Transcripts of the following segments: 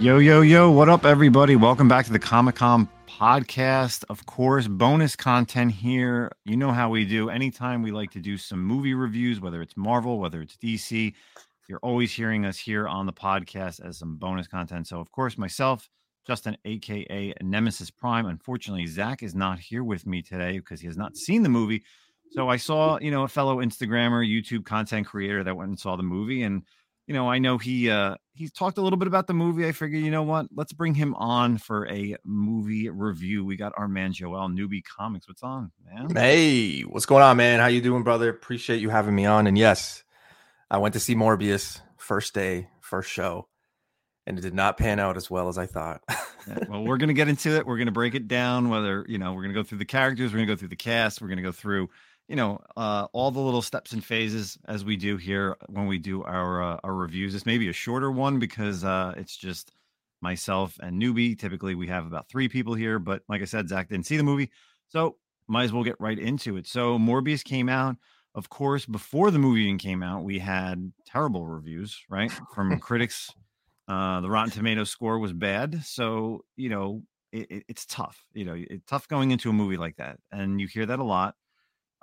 Yo, yo, yo, what up, everybody? Welcome back to the Comic Con podcast. Of course, bonus content here. You know how we do. Anytime we like to do some movie reviews, whether it's Marvel, whether it's DC, you're always hearing us here on the podcast as some bonus content. So, of course, myself, Justin, aka Nemesis Prime. Unfortunately, Zach is not here with me today because he has not seen the movie. So I saw, you know, a fellow Instagrammer, YouTube content creator that went and saw the movie, and you know, I know he uh he's talked a little bit about the movie. I figured, you know what, let's bring him on for a movie review. We got our man Joel Newbie Comics. What's on, man? Hey, what's going on, man? How you doing, brother? Appreciate you having me on. And yes, I went to see Morbius first day, first show, and it did not pan out as well as I thought. yeah, well, we're gonna get into it. We're gonna break it down. Whether you know, we're gonna go through the characters, we're gonna go through the cast, we're gonna go through you know uh, all the little steps and phases as we do here when we do our uh, our reviews. This may be a shorter one because uh, it's just myself and newbie. Typically, we have about three people here, but like I said, Zach didn't see the movie, so might as well get right into it. So Morbius came out. Of course, before the movie even came out, we had terrible reviews, right, from critics. Uh, the Rotten Tomato score was bad, so you know it, it, it's tough. You know, it's tough going into a movie like that, and you hear that a lot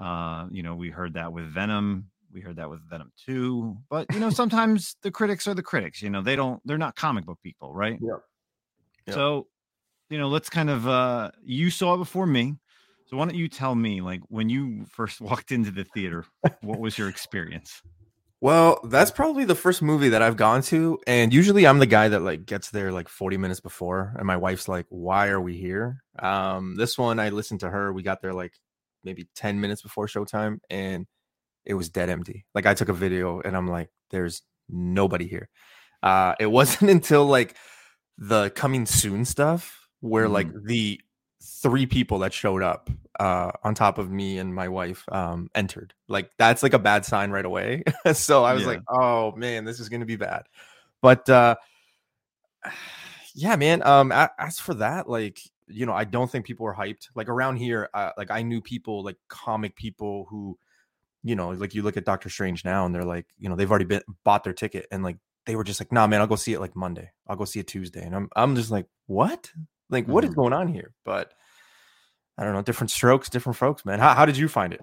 uh, you know, we heard that with Venom. We heard that with Venom 2. But, you know, sometimes the critics are the critics. You know, they don't, they're not comic book people, right? Yeah. Yep. So, you know, let's kind of, uh, you saw it before me. So why don't you tell me, like, when you first walked into the theater, what was your experience? Well, that's probably the first movie that I've gone to, and usually I'm the guy that like gets there like 40 minutes before, and my wife's like, "Why are we here?" Um, this one I listened to her. We got there like maybe 10 minutes before showtime and it was dead empty. Like I took a video and I'm like, there's nobody here. Uh, it wasn't until like the coming soon stuff where mm. like the three people that showed up uh, on top of me and my wife um, entered. Like that's like a bad sign right away. so I was yeah. like, oh man, this is gonna be bad. But uh, yeah, man. Um, as for that, like you know, I don't think people were hyped. Like around here, uh, like I knew people, like comic people who, you know, like you look at Doctor Strange now, and they're like, you know, they've already been bought their ticket, and like they were just like, nah, man, I'll go see it like Monday. I'll go see it Tuesday, and I'm I'm just like, what? Like, what is mm-hmm. going on here? But I don't know, different strokes, different folks, man. How how did you find it?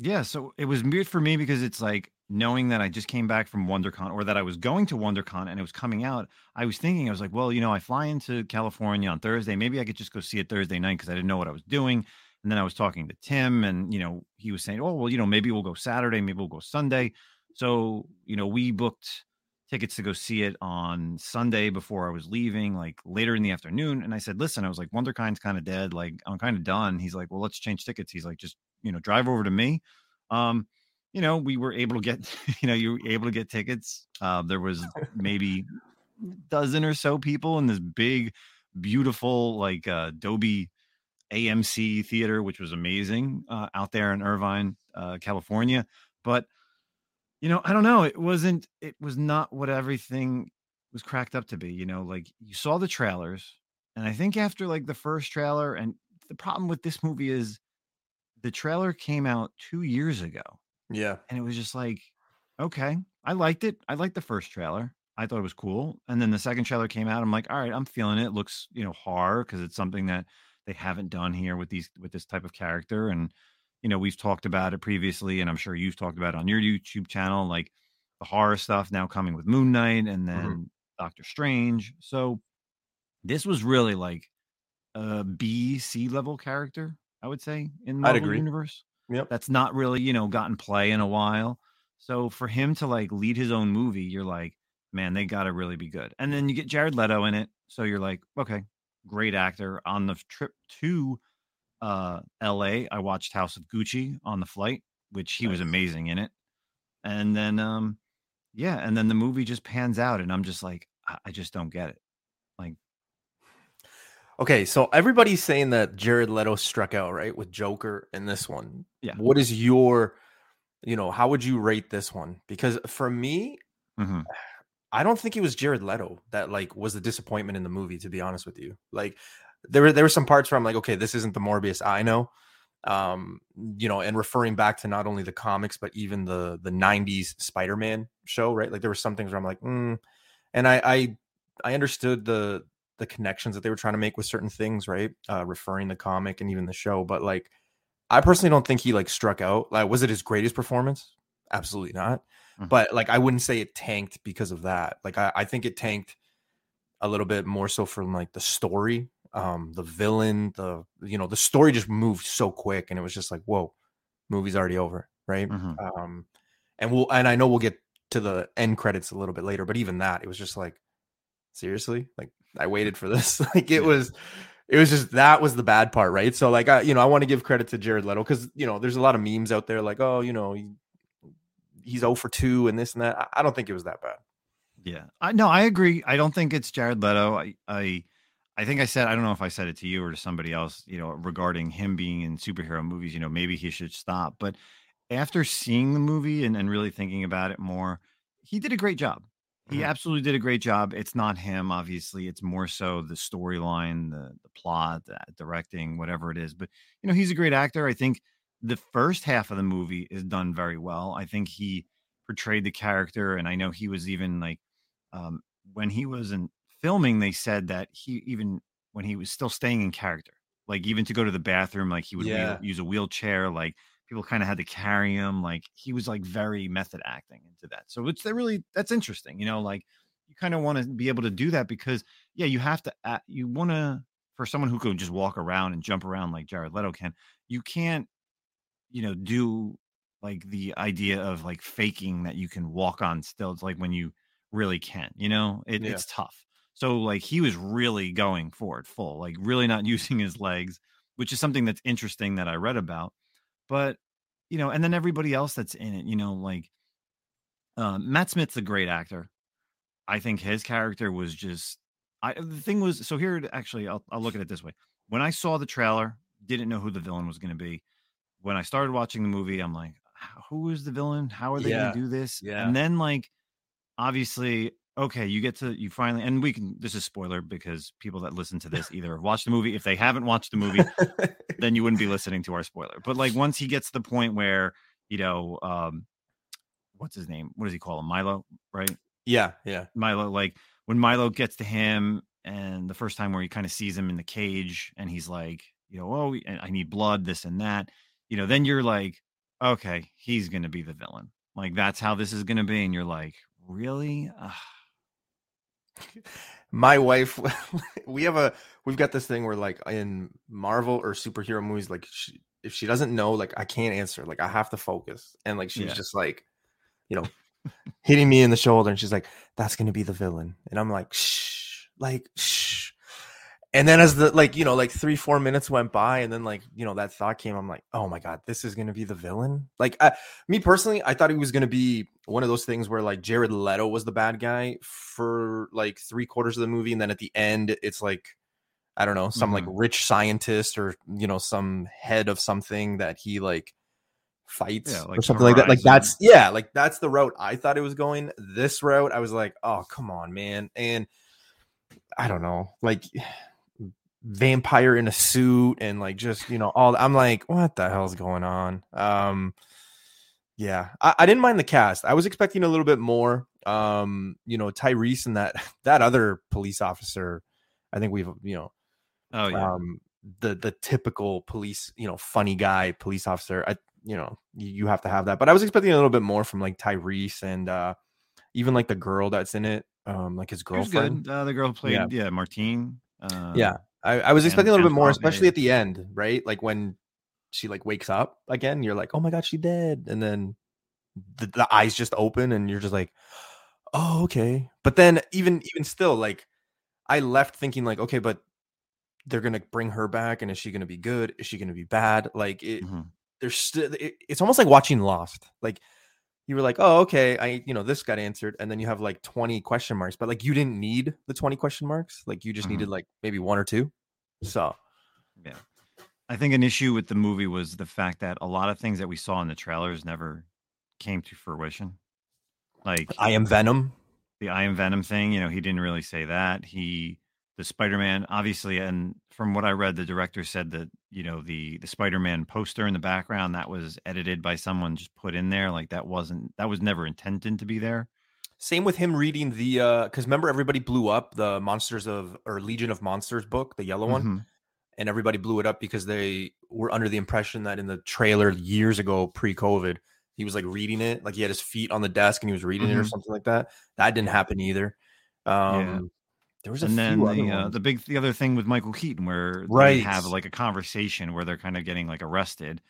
Yeah, so it was weird for me because it's like knowing that I just came back from WonderCon or that I was going to WonderCon and it was coming out, I was thinking, I was like, well, you know, I fly into California on Thursday. Maybe I could just go see it Thursday night because I didn't know what I was doing. And then I was talking to Tim and, you know, he was saying, oh, well, you know, maybe we'll go Saturday, maybe we'll go Sunday. So, you know, we booked tickets to go see it on Sunday before I was leaving, like later in the afternoon. And I said, listen, I was like, WonderCon's kind of dead. Like, I'm kind of done. He's like, well, let's change tickets. He's like, just, you know, drive over to me. Um, you know, we were able to get, you know, you were able to get tickets. Uh, there was maybe a dozen or so people in this big, beautiful, like uh, Dolby AMC theater, which was amazing uh, out there in Irvine, uh, California. But you know, I don't know. It wasn't. It was not what everything was cracked up to be. You know, like you saw the trailers, and I think after like the first trailer, and the problem with this movie is the trailer came out two years ago. Yeah. And it was just like, okay, I liked it. I liked the first trailer. I thought it was cool. And then the second trailer came out. I'm like, all right, I'm feeling it. it looks, you know, horror because it's something that they haven't done here with these with this type of character. And, you know, we've talked about it previously, and I'm sure you've talked about it on your YouTube channel, like the horror stuff now coming with Moon Knight and mm-hmm. then mm-hmm. Doctor Strange. So this was really like a B C level character, I would say, in the Marvel universe. Yep. That's not really, you know, gotten play in a while. So for him to like lead his own movie, you're like, man, they got to really be good. And then you get Jared Leto in it. So you're like, okay, great actor. On the trip to uh LA, I watched House of Gucci on the flight, which he nice. was amazing in it. And then um yeah, and then the movie just pans out and I'm just like I, I just don't get it. Okay, so everybody's saying that Jared Leto struck out, right, with Joker in this one. Yeah. What is your, you know, how would you rate this one? Because for me, mm-hmm. I don't think it was Jared Leto that like was the disappointment in the movie. To be honest with you, like there were there were some parts where I'm like, okay, this isn't the Morbius I know. Um, you know, and referring back to not only the comics but even the the '90s Spider-Man show, right? Like there were some things where I'm like, mm. and I I I understood the the connections that they were trying to make with certain things, right? Uh, referring the comic and even the show, but like, I personally don't think he like struck out. Like, was it his greatest performance? Absolutely not. Mm-hmm. But like, I wouldn't say it tanked because of that. Like, I, I think it tanked a little bit more so from like the story, um, the villain, the you know, the story just moved so quick, and it was just like, whoa, movie's already over, right? Mm-hmm. Um, and we'll and I know we'll get to the end credits a little bit later, but even that, it was just like, seriously, like I waited for this. like it was, it was just that was the bad part, right? So like I, you know, I want to give credit to Jared Leto because you know there's a lot of memes out there like, oh, you know, he, he's 0 for two and this and that. I, I don't think it was that bad. Yeah, I no, I agree. I don't think it's Jared Leto. I, I, I think I said I don't know if I said it to you or to somebody else. You know, regarding him being in superhero movies. You know, maybe he should stop. But after seeing the movie and, and really thinking about it more, he did a great job. He mm-hmm. absolutely did a great job. It's not him, obviously. It's more so the storyline, the the plot, the directing, whatever it is. But you know, he's a great actor. I think the first half of the movie is done very well. I think he portrayed the character, and I know he was even like um, when he was in filming, they said that he even when he was still staying in character, like even to go to the bathroom, like he would yeah. wheel, use a wheelchair, like people kind of had to carry him like he was like very method acting into that so it's really that's interesting you know like you kind of want to be able to do that because yeah you have to you want to for someone who can just walk around and jump around like Jared Leto can you can't you know do like the idea of like faking that you can walk on stilts like when you really can you know it, yeah. it's tough so like he was really going for it full like really not using his legs which is something that's interesting that i read about but you know, and then everybody else that's in it, you know, like uh, Matt Smith's a great actor. I think his character was just. I the thing was so here actually I'll I'll look at it this way. When I saw the trailer, didn't know who the villain was going to be. When I started watching the movie, I'm like, who is the villain? How are they yeah. going to do this? Yeah. And then like obviously okay, you get to you finally, and we can. This is spoiler because people that listen to this either have watched the movie. If they haven't watched the movie, then you wouldn't be listening to our spoiler. But like once he gets to the point where you know, um, what's his name? What does he call him? Milo, right? Yeah, yeah. Milo. Like when Milo gets to him, and the first time where he kind of sees him in the cage, and he's like, you know, oh, I need blood, this and that. You know, then you're like, okay, he's gonna be the villain. Like that's how this is gonna be, and you're like, really? Ugh my wife we have a we've got this thing where like in marvel or superhero movies like she, if she doesn't know like i can't answer like i have to focus. And like she's yeah. just like you know hitting me in the shoulder and she's like that's gonna be the villain. And i'm like shh like shh and then as the like you know like three four minutes went by and then like you know that thought came i'm like oh my god this is gonna be the villain? Like I, me personally i thought he was gonna be one of those things where like jared leto was the bad guy for like three quarters of the movie and then at the end it's like i don't know some mm-hmm. like rich scientist or you know some head of something that he like fights yeah, like or something like that. Like that's yeah like that's the route i thought it was going. This route i was like oh come on man. And i don't know like vampire in a suit and like just you know all i'm like what the hell's going on? Um yeah I, I, didn't mind the cast. I was expecting a little bit more. Um you know tyrese and that that other police officer i think we've you know oh yeah. um the the typical police you know funny guy police officer i you know you, you have to have that. But i was expecting a little bit more from like tyrese and uh even like the girl that's in it um like his girlfriend. Uh, the girl played yeah, yeah martine uh, yeah I, I was expecting a little bit more, especially at the end, right? Like when she like wakes up again, you're like, oh my god, she dead, and then the, the eyes just open, and you're just like, oh okay. But then even even still, like I left thinking like, okay, but they're gonna bring her back, and is she gonna be good? Is she gonna be bad? Like it, mm-hmm. there's still. It, it's almost like watching Lost. Like you were like, oh, okay, I, you know, this got answered, and then you have like 20 question marks, but like you didn't need the 20 question marks, like you just mm-hmm. needed like maybe one or two. So, yeah, I think an issue with the movie was the fact that a lot of things that we saw in the trailers never came to fruition. Like, I am Venom, the I am Venom thing. You know, he didn't really say that. He the Spider-Man, obviously, and from what I read, the director said that you know the the Spider-Man poster in the background that was edited by someone just put in there, like that wasn't that was never intended to be there. Same with him reading the uh because remember everybody blew up the Monsters of or Legion of Monsters book, the yellow one, Mhm. and everybody blew it up because they were under the impression that in the trailer years ago, pre-COVID, he was like reading it, like he had his feet on the desk and he was reading it or Mhm. something like that. That didn't happen either. Um there was a and then the uh, the big the other thing with Michael Keaton where right. they have like a conversation where they're kind of getting like arrested,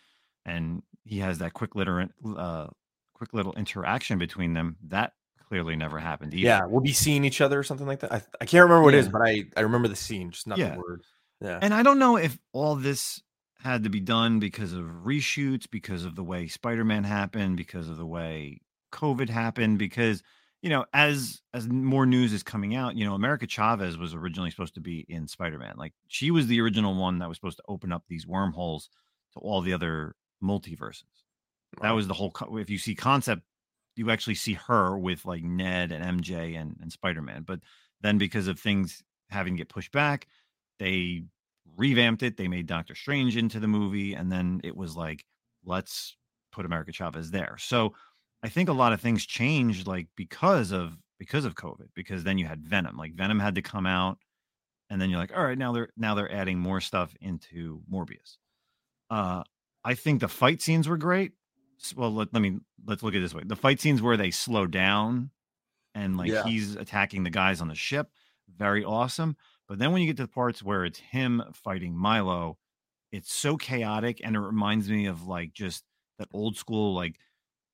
and he has that quick little uh quick little interaction between them that clearly never happened either. yeah, we'll be seeing each other or something like that. I, I can't remember what it is, but I I remember the scene, just not Yeah. the word. Yeah. And I don't know if all this had to be done because of reshoots, because of the way Spider-Man happened, because of the way COVID happened, because you know, as as more news is coming out, you know, America Chavez was originally supposed to be in Spider-Man. Like she was the original one that was supposed to open up these wormholes to all the other multiverses. That was the whole co- if you see concept you actually see her with like Ned and MJ and, and Spider-Man. But then because of things having to get pushed back, they revamped it. They made Doctor Strange into the movie, and then it was like, let's put America Chavez there. So I think a lot of things changed like because of because of COVID, because then you had Venom. Like Venom had to come out, and then you're like, all right, now they're now they're adding more stuff into Morbius. Uh I think the fight scenes were great. Well, let, let me let's look at it this way. The fight scenes where they slow down and like Yeah. he's attacking the guys on the ship, very awesome. But then when you get to the parts where it's him fighting Milo, it's so chaotic and it reminds me of like just that old school like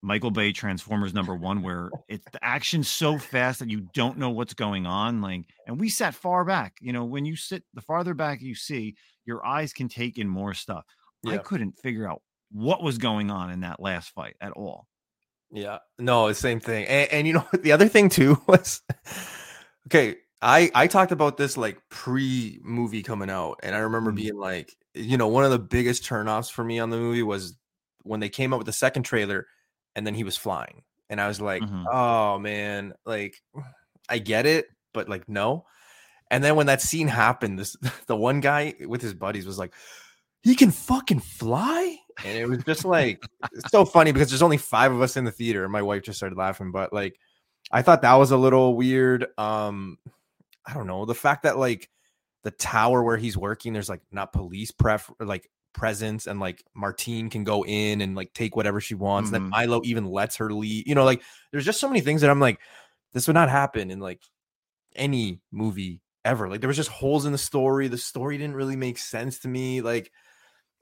Michael Bay Transformers number one, where it's the action's so fast that you don't know what's going on. Like, and we sat far back. You know, when you sit the farther back you see, your eyes can take in more stuff. I couldn't figure out what was going on in that last fight at all. Yeah, no, the same thing. And, and you know the other thing too was okay. I I talked about this like pre movie coming out, and I remember Mhm. being like, you know, one of the biggest turnoffs for me on the movie was when they came out with the second trailer, and then he was flying, and I was like, Mhm. oh man, like I get it, but like no. And then when that scene happened, this the one guy with his buddies was like, he can fucking fly, and it was just like it's so funny because there's only five of us in the theater and my wife just started laughing but like i thought that was a little weird um i don't know the fact that like the tower where he's working there's like not police pref like presence and like martine can go in and like take whatever she wants Mhm. then milo even lets her leave you know like there's just so many things that i'm like this would not happen in like any movie ever like there was just holes in the story the story didn't really make sense to me like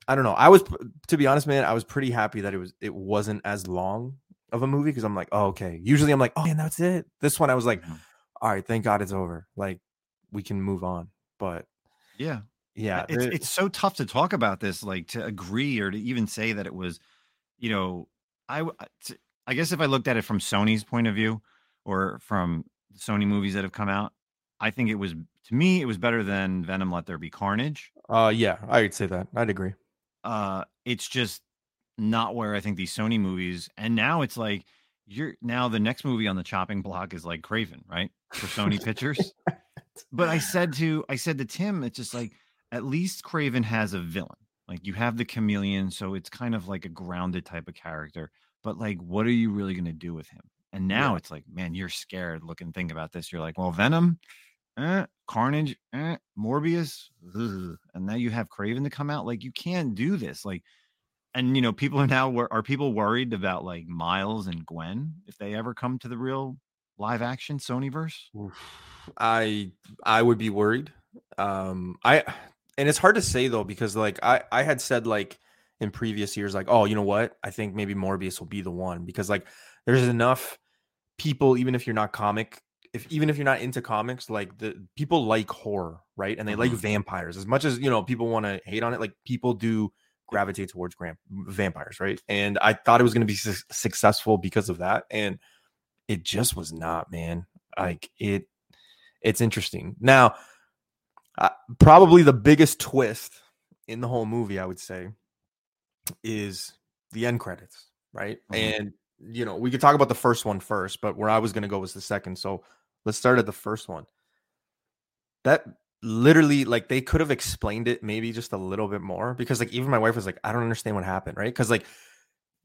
I don't know. I was to be honest, man, I was pretty happy that it was it wasn't as long of a movie because I'm like, oh, okay. Usually I'm like, oh man, that's it. This one I was like, Mhm. all right, thank God it's over. Like we can move on. But Yeah. Yeah, it's it's so tough to talk about this, like to agree or to even say that it was, you know, I I guess if I looked at it from Sony's point of view or from Sony movies that have come out, I think it was to me it was better than Venom Let There Be Carnage. uh yeah, I'd say that. I'd agree. Uh it's just not where I think these Sony movies and now it's like you're now the next movie on the chopping block is like Kraven, right? For Sony Pictures. But I said to I said to Tim, it's just like at least Kraven has a villain. Like you have the chameleon, so it's kind of like a grounded type of character. But like, what are you really gonna do with him? And now Yeah. it's like, man, you're scared. Look and think about this. You're like, well, Venom, eh, Carnage, eh, Morbius, ugh. and now you have Kraven to come out. Like, you can't do this. Like, and you know, people are now are people worried about like Miles and Gwen if they ever come to the real live action Sonyverse? I I would be worried. Um I and it's hard to say though because like I I had said like in previous years like oh you know what? I think maybe Morbius will be the one because like there's enough people even if you're not comic if even if you're not into comics like the people like horror right? And they like Mhm. vampires. As much as you know people want to hate on it like people do gravitate towards gram- vampires right? And I thought it was going to be su- successful because of that and it just was not man. Like it it's interesting. Now uh, probably the biggest twist in the whole movie i would say is the end credits right Mhm. and you know we could talk about the first one first but where i was going to go was the second so let's start at the first one that literally like they could have explained it maybe just a little bit more because like even my wife was like i don't understand what happened right because like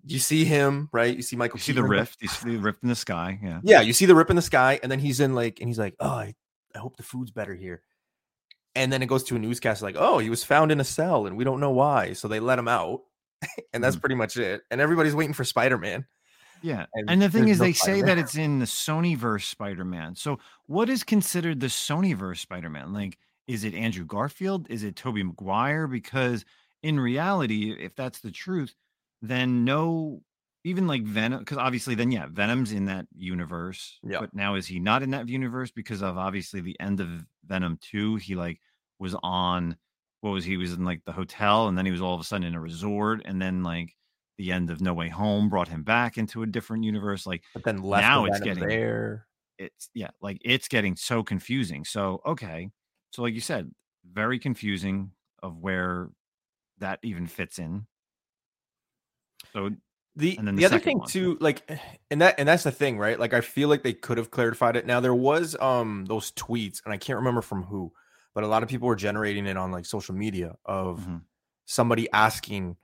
you see him, right? You see Michael. You see the rift. You see the rift in the sky. Yeah. Yeah, you see the rip in the sky, and then he's in like, and he's like, "Oh, I, I hope the food's better here." And then it goes to a newscast like, "Oh, he was found in a cell, and we don't know why." So they let him out, and that's Mhm. pretty much it. And everybody's waiting for Spider Man. Yeah. And And, the thing is, no they say Spider-Man. that it's in the Sonyverse Spider Man. So, what is considered the Sonyverse Spider Man? Like, is it Andrew Garfield? Is it Tobey Maguire? Because in reality, if that's the truth, then no, even like Venom, because obviously, then yeah, Venom's in that universe. Yeah. But now is he not in that universe because of obviously the end of Venom 2? He like was on, what was he? Was in like the hotel and then he was all of a sudden in a resort. And then like, the end of No Way Home brought him back into a different universe. Like But then left Now it's getting- there. it's yeah, like it's getting so confusing. So okay, so like you said, very confusing of where that even fits in. So The, And then the, the other thing one. too, like, and that and that's the thing, right? Like, I feel like they could have clarified it. Now there was um those tweets, and I can't remember from who, but a lot of people were generating it on like social media of mhm, somebody asking,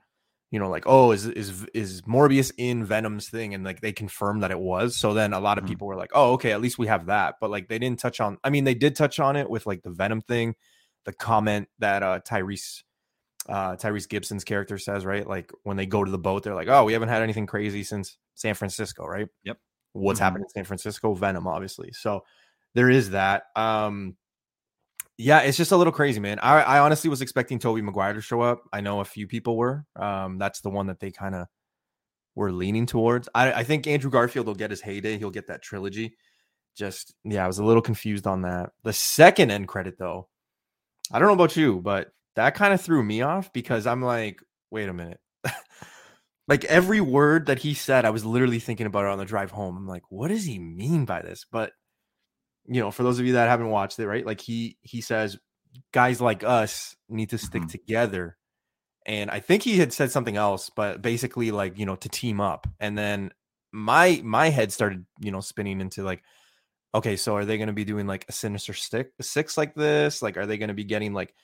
you know, like, oh, is is is Morbius in Venom's thing? And like they confirmed that it was. So then a lot of Mhm. people were like, oh, okay, at least we have that. But like they didn't touch on. I mean, they did touch on it with like the Venom thing, the comment that uh Tyrese uh Tyrese Gibson's character says, right? Like when they go to the boat, they're like, oh, we haven't had anything crazy since San Francisco, right? Yep. What's Mhm. happened in San Francisco? Venom, obviously. So there is that. Um yeah, it's just a little crazy, man. I, I honestly was expecting Tobey Maguire to show up. I know a few people were. Um, that's the one that they kind of were leaning towards. I, I think Andrew Garfield will get his heyday. He'll get that trilogy. Just yeah, I was a little confused on that. The second end credit, though, I don't know about you, but that kind of threw me off because I'm like, wait a minute. like every word that he said, I was literally thinking about it on the drive home. I'm like, what does he mean by this? But you know, for those of you that haven't watched it, right? Like he he says guys like us need to stick Mhm. together. And I think he had said something else, but basically like, you know, to team up. And then my my head started, you know, spinning into like okay, so are they going to be doing like a sinister stick six like this? Like are they going to be getting like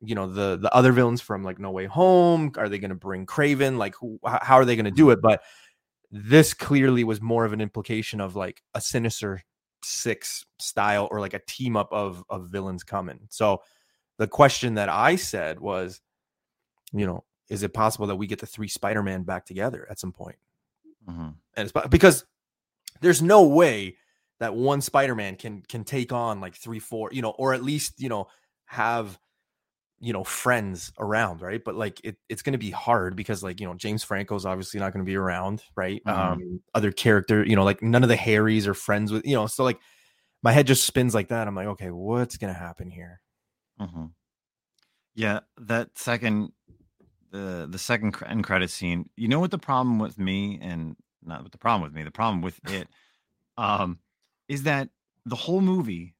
you know the the other villains from like No Way Home? Are they going to bring Kraven? Like who, how are they going to do it? But this clearly was more of an implication of like a sinister six style or like a team up of of villains coming. So the question that I said was, you know, is it possible that we get the three Spider-Man back together at some point? mhm. And it's because there's no way that one Spider-Man can can take on like three, four, you know, or at least you know have you know friends around, right? But like it, it's going to be hard because like you know James Franco's obviously not going to be around, right? Mhm. Um, other character, you know, like none of the Harrys are friends with, you know, so like my head just spins like that. I'm like, okay, what's going to happen here? hmm Yeah, that second, the the second end credit scene. You know what the problem with me, and not what the problem with me, the problem with it, um, is that the whole movie,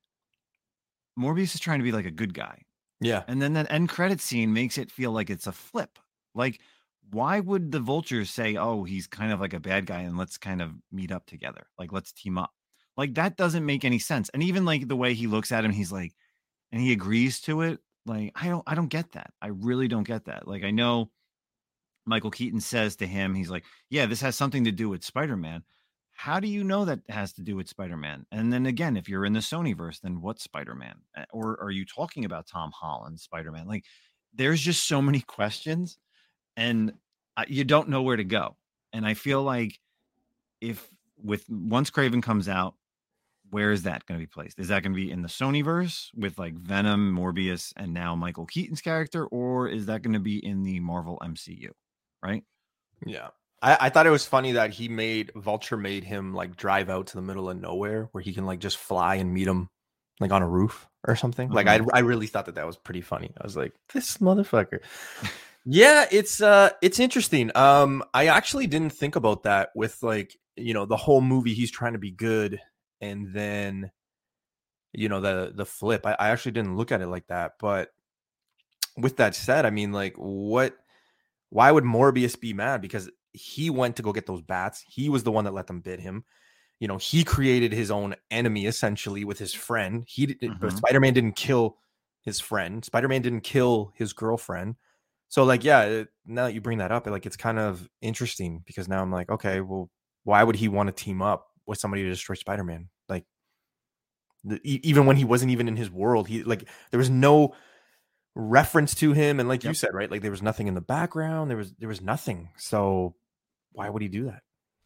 Morbius is trying to be like a good guy, Yeah, and then that end credit scene makes it feel like it's a flip. Like, why would the vultures say, "Oh, he's kind of like a bad guy," and let's kind of meet up together, like let's team up? Like that doesn't make any sense. And even like the way he looks at him, he's like, and he agrees to it. Like I don't, I don't get that. I really don't get that. Like I know Michael Keaton says to him, he's like, "Yeah, this has something to do with Spider-Man." How do you know that has to do with Spider-Man? And then again, if you're in the Sonyverse, then what's Spider-Man? Uh, Or are you talking about Tom Holland Spider-Man? Like, there's just so many questions, and you don't know where to go. And I feel like if with once Kraven comes out, where is that going to be placed? Is that going to be in the Sonyverse with like Venom, Morbius, and now Michael Keaton's character, or is that going to be in the Marvel MCU? Right? yeah. I, I thought it was funny that he made Vulture made him like drive out to the middle of nowhere where he can like just fly and meet him like on a roof or something. Like I I really thought that that was pretty funny. I was like, this motherfucker. yeah, it's uh it's interesting. Um I actually didn't think about that with like, you know, the whole movie he's trying to be good and then you know the the flip. I, I actually didn't look at it like that, but with that said, I mean like what why would Morbius be mad because he went to go get those bats. He was the one that let them bid him. You know, he created his own enemy essentially with his friend. He did, but Mhm. Spider-Man didn't kill his friend. Spider-Man didn't kill his girlfriend. So like, yeah, now that you bring that up, like it's kind of interesting because now I'm like, okay, well, why would he want to team up with somebody to destroy Spider-Man? Like, the, even when he wasn't even in his world, he like there was no reference to him, and like you said, right, like there was nothing in the background. There was there was nothing. So why would he do that?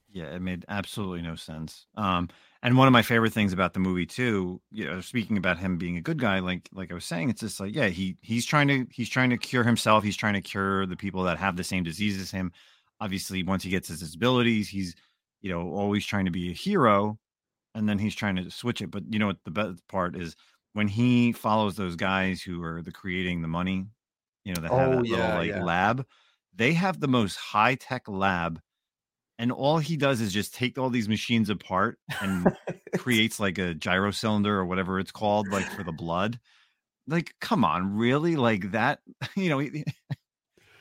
Yeah, it made absolutely no sense. Um, and one of my favorite things about the movie too, you know, speaking about him being a good guy, like like I was saying, it's just like, yeah, he he's trying to he's trying to cure himself. He's trying to cure the people that have the same disease as him. Obviously, once he gets his disabilities, he's you know always trying to be a hero, and then he's trying to switch it. But you know what the best part is when he follows those guys who are the creating the money, you know, that have Oh, that little like yeah. lab. They have the most high tech lab and all he does is just take all these machines apart and creates like a gyro cylinder or whatever it's called like for the blood. Like come on really? Like that you know he,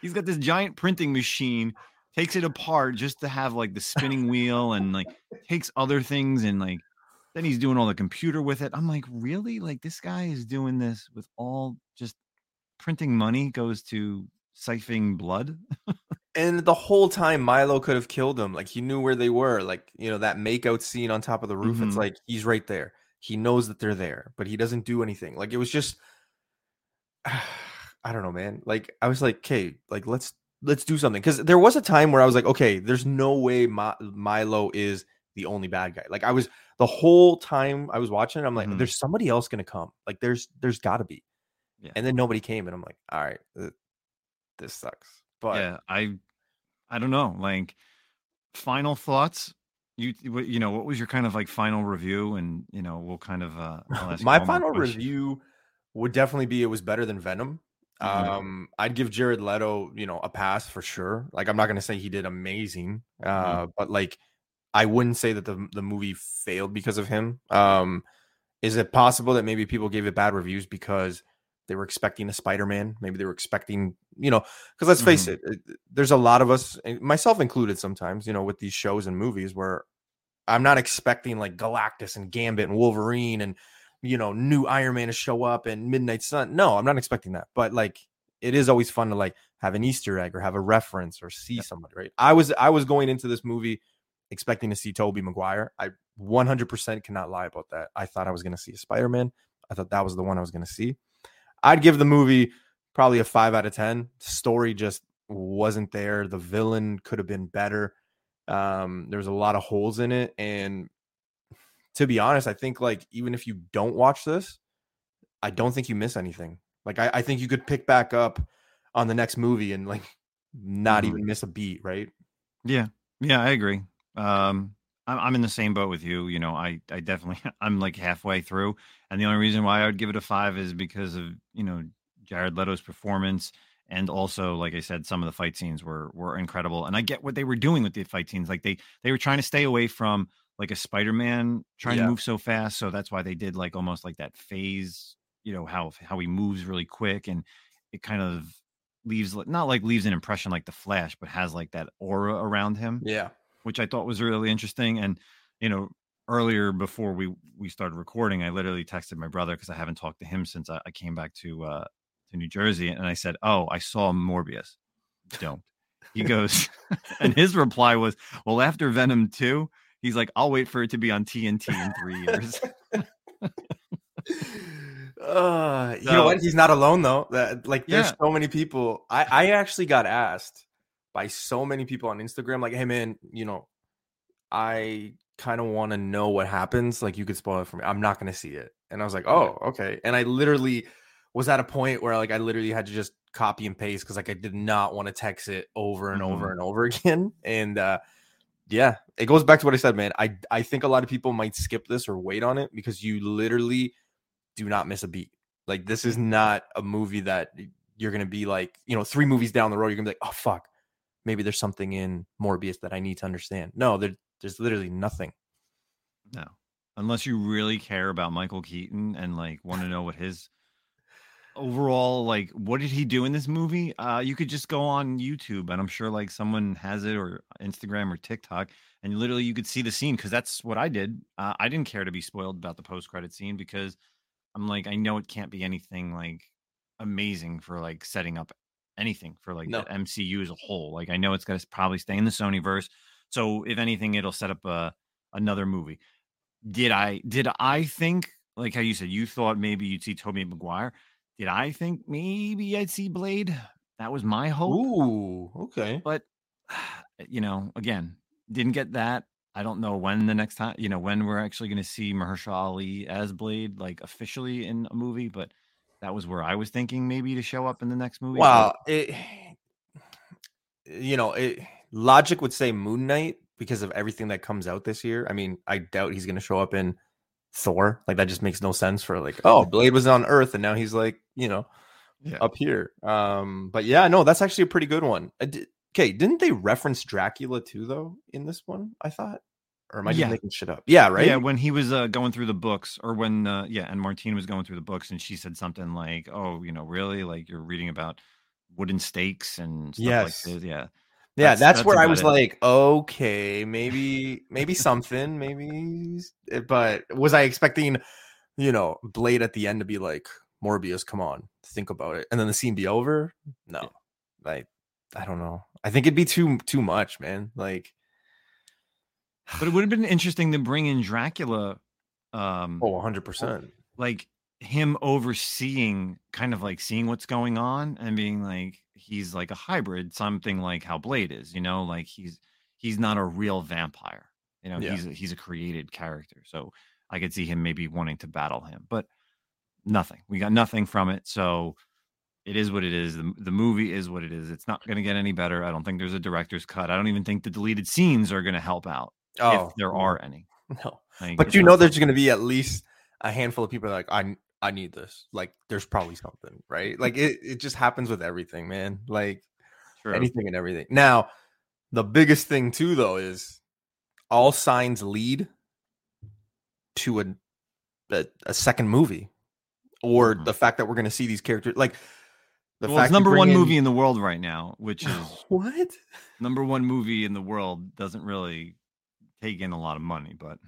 he's got this giant printing machine takes it apart just to have like the spinning wheel and like takes other things and like then he's doing all the computer with it. I'm like really? Like this guy is doing this with all just printing money goes to siphoning blood And the whole time Milo could have killed him. Like he knew where they were. Like, you know, that makeout scene on top of the roof. It's Mhm. like he's right there. He knows that they're there, but he doesn't do anything. Like it was just I don't know, man. Like I was like, okay, like let's let's do something. Cause there was a time where I was like, okay, there's no way Mi- Milo is the only bad guy. Like I was the whole time I was watching it, I'm like, Mhm. there's somebody else gonna come. Like there's there's gotta be. Yeah. And then nobody came, and I'm like, all right, this sucks. But yeah i i don't know like final thoughts you you know what was your kind of like final review and you know we'll kind of uh I'll ask you my final review would definitely be it was better than Venom. Mhm. Um, I'd give Jared Leto, you know, a pass for sure. Like I'm not gonna say he did amazing, uh, but like I wouldn't say that the the movie failed because of him. Um, is it possible that maybe people gave it bad reviews because they were expecting a Spider-Man? Maybe they were expecting, you know, because let's face Mhm. it, there's a lot of us, myself included, sometimes, you know, with these shows and movies where I'm not expecting like Galactus and Gambit and Wolverine and you know new Iron Man to show up and Midnight Sun. No, I'm not expecting that. But like it is always fun to like have an Easter egg or have a reference or see Yep. somebody, right? I was I was going into this movie expecting to see Tobey Maguire. I 100% cannot lie about that. I thought I was going to see a Spider-Man. I thought that was the one I was going to see. I'd give the movie probably a 5 out of 10. Story just wasn't there. The villain could have been better. Um, there's a lot of holes in it, and to be honest, I think like even if you don't watch this, I don't think you miss anything. Like I, I think you could pick back up on the next movie and like not Mhm. even miss a beat, right? yeah yeah i agree um I'm, I'm in the same boat with you you know i i definitely i'm like halfway through and the only reason why i would give it a five is because of you know jared leto's performance and also like i said some of the fight scenes were were incredible and i get what they were doing with the fight scenes like they they were trying to stay away from like a spider-man trying Yeah. to move so fast so that's why they did like almost like that phase you know how how he moves really quick and it kind of leaves not like leaves an impression like the flash but has like that aura around him Yeah. Which i thought was really interesting and you know earlier before we we started recording i literally texted my brother because i haven't talked to him since I, I came back to uh to new jersey and i said oh i saw morbius don't he goes and his reply was well after venom 2 he's like i'll wait for it to be on tnt in three years Uh, you know what? He's not alone though. That like there's Yeah. so many people. I I actually got asked by so many people on Instagram, like, hey man, you know, I kind of want to know what happens. Like you could spoil it for me. I'm not gonna see it. And I was like, oh, okay. And I literally was at a point where like I literally had to just copy and paste because like I did not want to text it over and over Mhm. and over again. And uh yeah, it goes back to what I said, man. I I think a lot of people might skip this or wait on it because you literally do not miss a beat. Like this is not a movie that you're gonna be like, you know, three movies down the road, you're gonna be like, oh fuck, maybe there's something in Morbius that I need to understand. No, there, there's literally nothing. No, unless you really care about Michael Keaton and like want to know what his overall like what did he do in this movie? Uh, you could just go on YouTube and I'm sure like someone has it or Instagram or TikTok and literally you could see the scene because that's what I did. Uh, I didn't care to be spoiled about the post credit scene because I'm like I know it can't be anything like amazing for like setting up anything for like No. the MCU as a whole. Like I know it's gonna probably stay in the Sony verse. So if anything, it'll set up a another movie. Did I did I think like how you said you thought maybe you'd see Tobey Maguire? Did I think maybe I'd see Blade? That was my hope. Ooh, okay. But you know, again, didn't get that. I don't know when the next time, you know, when we're actually going to see Mahershala Ali as Blade, like officially in a movie. But that was where I was thinking maybe to show up in the next movie. but- Well, it, you know, it, logic would say Moon Knight because of everything that comes out this year. I mean, I doubt he's going to show up in Thor. Like that just makes no sense for like, oh, Blade was on Earth and now he's like, you know, Yeah. up here. Um, but yeah, no, that's actually a pretty good one. Okay, didn't they reference Dracula too though in this one? I thought, or am I just Yeah. making shit up? Yeah, right. Yeah, when he was uh, going through the books, or when uh, yeah, and Martine was going through the books, and she said something like, "Oh, you know, really? Like you're reading about wooden stakes and stuff Yes. like this." Yeah, Yeah, That's- that's, that's where I was it. like, okay, maybe, maybe something, maybe. eh, But was I expecting, you know, Blade at the end to be like, Morbius, come on, think about it, and then the scene be over? No, like, I don't know. I think it'd be too too much, man. Like, but it would have been interesting to bring in Dracula. Um, oh, 100 percent. like him overseeing kind of like seeing what's going on and being like he's like a hybrid something like how blade is you know like he's he's not a real vampire you know Yeah. he's a, he's a created character so i could see him maybe wanting to battle him but nothing we got nothing from it so it is what it is the, the movie is what it is it's not going to get any better i don't think there's a director's cut i don't even think the deleted scenes are going to help out Oh, if there are any no. Like, But you know, there's going to be at least a handful of people like, I I need this. Like, there's probably something, right? Like, it it just happens with everything, man. Like. True. anything and everything. Now, the biggest thing too, though, is all signs lead to a a, a second movie, or Mhm. the fact that we're going to see these characters. Like the well, it's number one in- movie in the world right now, which is what? number one movie in the world doesn't really take in a lot of money, but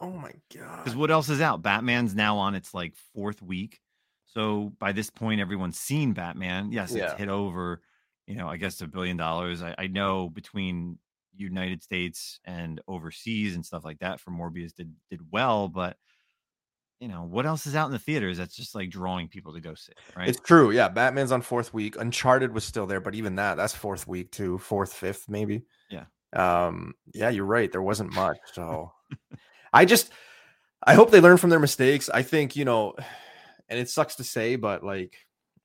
Oh my god, because what else is out? Batman's now on its like fourth week. So by this point, everyone's seen Batman. Yes, Yeah. it's hit over, you know, I guess a billion dollars. I, I know between United States and overseas and stuff like that for Morbius did did well, but you know, what else is out in the theaters that's just like drawing people to go see, right? It's true. Yeah, Batman's on fourth week. Uncharted was still there, but even that, that's fourth week too, fourth, fifth, maybe. Yeah. Um. Yeah, you're right. There wasn't much. So, I just, I hope they learn from their mistakes. I think you know, and it sucks to say, but like,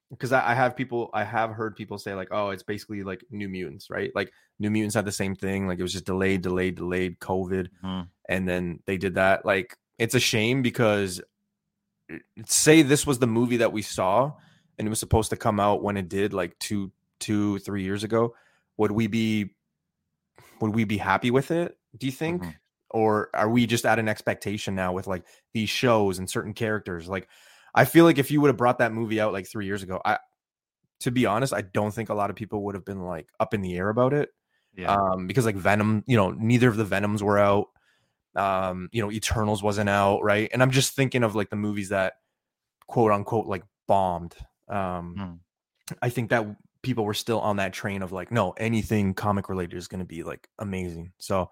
because I, I have people, I have heard people say like, oh, it's basically like New Mutants, right? Like New Mutants had the same thing. Like it was just delayed, delayed, delayed, COVID, Mhm. and then they did that. Like it's a shame because eh, say this was the movie that we saw and it was supposed to come out when it did like two two three years ago would we be would we be happy with it do you think Mhm. or are we just at an expectation now with like these shows and certain characters like i feel like if you would have brought that movie out like three years ago i to be honest i don't think a lot of people would have been like up in the air about it Yeah. um because like venom you know neither of the venoms were out um you know eternals wasn't out right and i'm just thinking of like the movies that quote unquote like bombed um Hmm. i think that people were still on that train of like no anything comic related is going to be like amazing so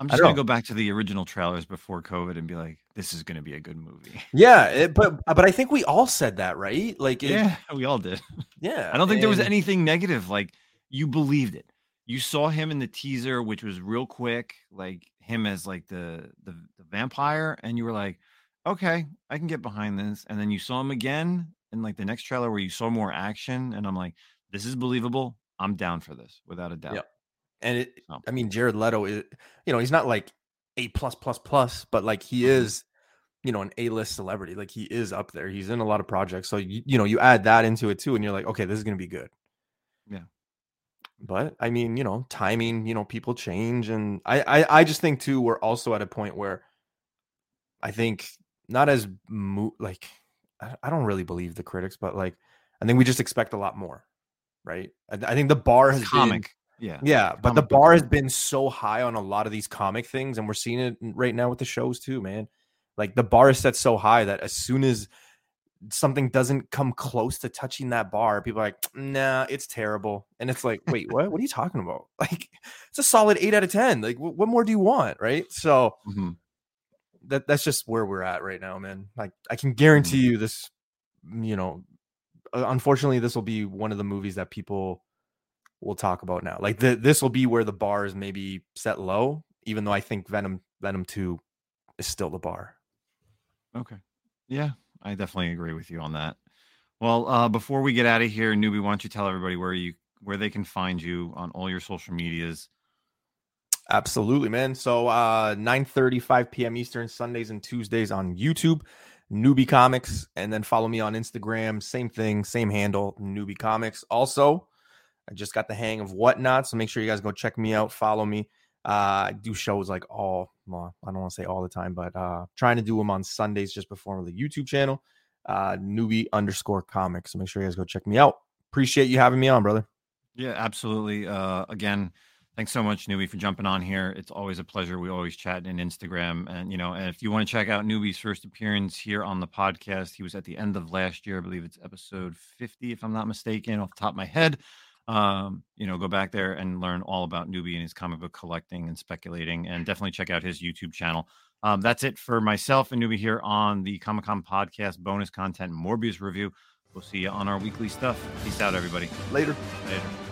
I'm just gonna go back to the original trailers before COVID and be like, this is gonna be a good movie. yeah it, but but i think we all said that right like it, yeah, we all did. yeah I don't think there was anything negative. Like you believed it. You saw him in the teaser, which was real quick, like him as like the the, the vampire, and you were like, okay, I can get behind this. And then you saw him again in like the next trailer where you saw more action, and I'm like, this is believable. I'm down for this without a doubt. Yep. and it So. i mean jared leto is you know he's not like a plus plus plus but like he Mhm. is you know an a-list celebrity like he is up there he's in a lot of projects so you, you know you add that into it too and you're like okay this is going to be good Yeah. but i mean you know timing you know people change and I, I i just think too we're also at a point where i think not as mo- like I don't really believe the critics but like i think we just expect a lot more right i, I think the bar has It's been comic. Yeah. yeah, but the comic bar has been so high on a lot of these comic things, and we're seeing it right now with the shows too, man. Like the bar is set so high that as soon as something doesn't come close to touching that bar, people are like, nah, it's terrible. And it's like, wait, what? What are you talking about? Like, it's a solid eight out of 10. Like, what more do you want? Right. So mm-hmm. that that's just where we're at right now, man. Like, I can guarantee mm-hmm. you this, you know, unfortunately, this will be one of the movies that people will talk about now. Like, the, this will be where the bar is maybe set low, even though I think Venom, Venom 2 is still the bar. Okay. Yeah, I definitely agree with you on that. Well, uh, before we get out of here, newbie, why don't you tell everybody where you where they can find you on all your social medias? Absolutely, man. So uh 9 35 p.m. Eastern, Sundays and Tuesdays on YouTube, Newbie Comics, and then follow me on Instagram. Same thing, same handle, Newbie Comics. Also, I just got the hang of whatnot. So make sure you guys go check me out, follow me. Uh, I do shows like all, well, I don't want to say all the time, but uh, trying to do them on Sundays just before the YouTube channel, uh, newbie underscore comics. So make sure you guys go check me out. Appreciate you having me on, brother. Yeah, absolutely. Uh, again, thanks so much, newbie, for jumping on here. It's always a pleasure. We always chat in Instagram, and you know, and if you want to check out newbie's first appearance here on the podcast, he was at the end of last year. I believe it's episode fifty, if I'm not mistaken, off the top of my head um, you know, go back there and learn all about Newbie and his comic book collecting and speculating, and definitely check out his YouTube channel. Um, that's it for myself and Newbie here on the Comic Con podcast bonus content Morbius review. We'll see you on our weekly stuff. Peace out, everybody. Later. Later.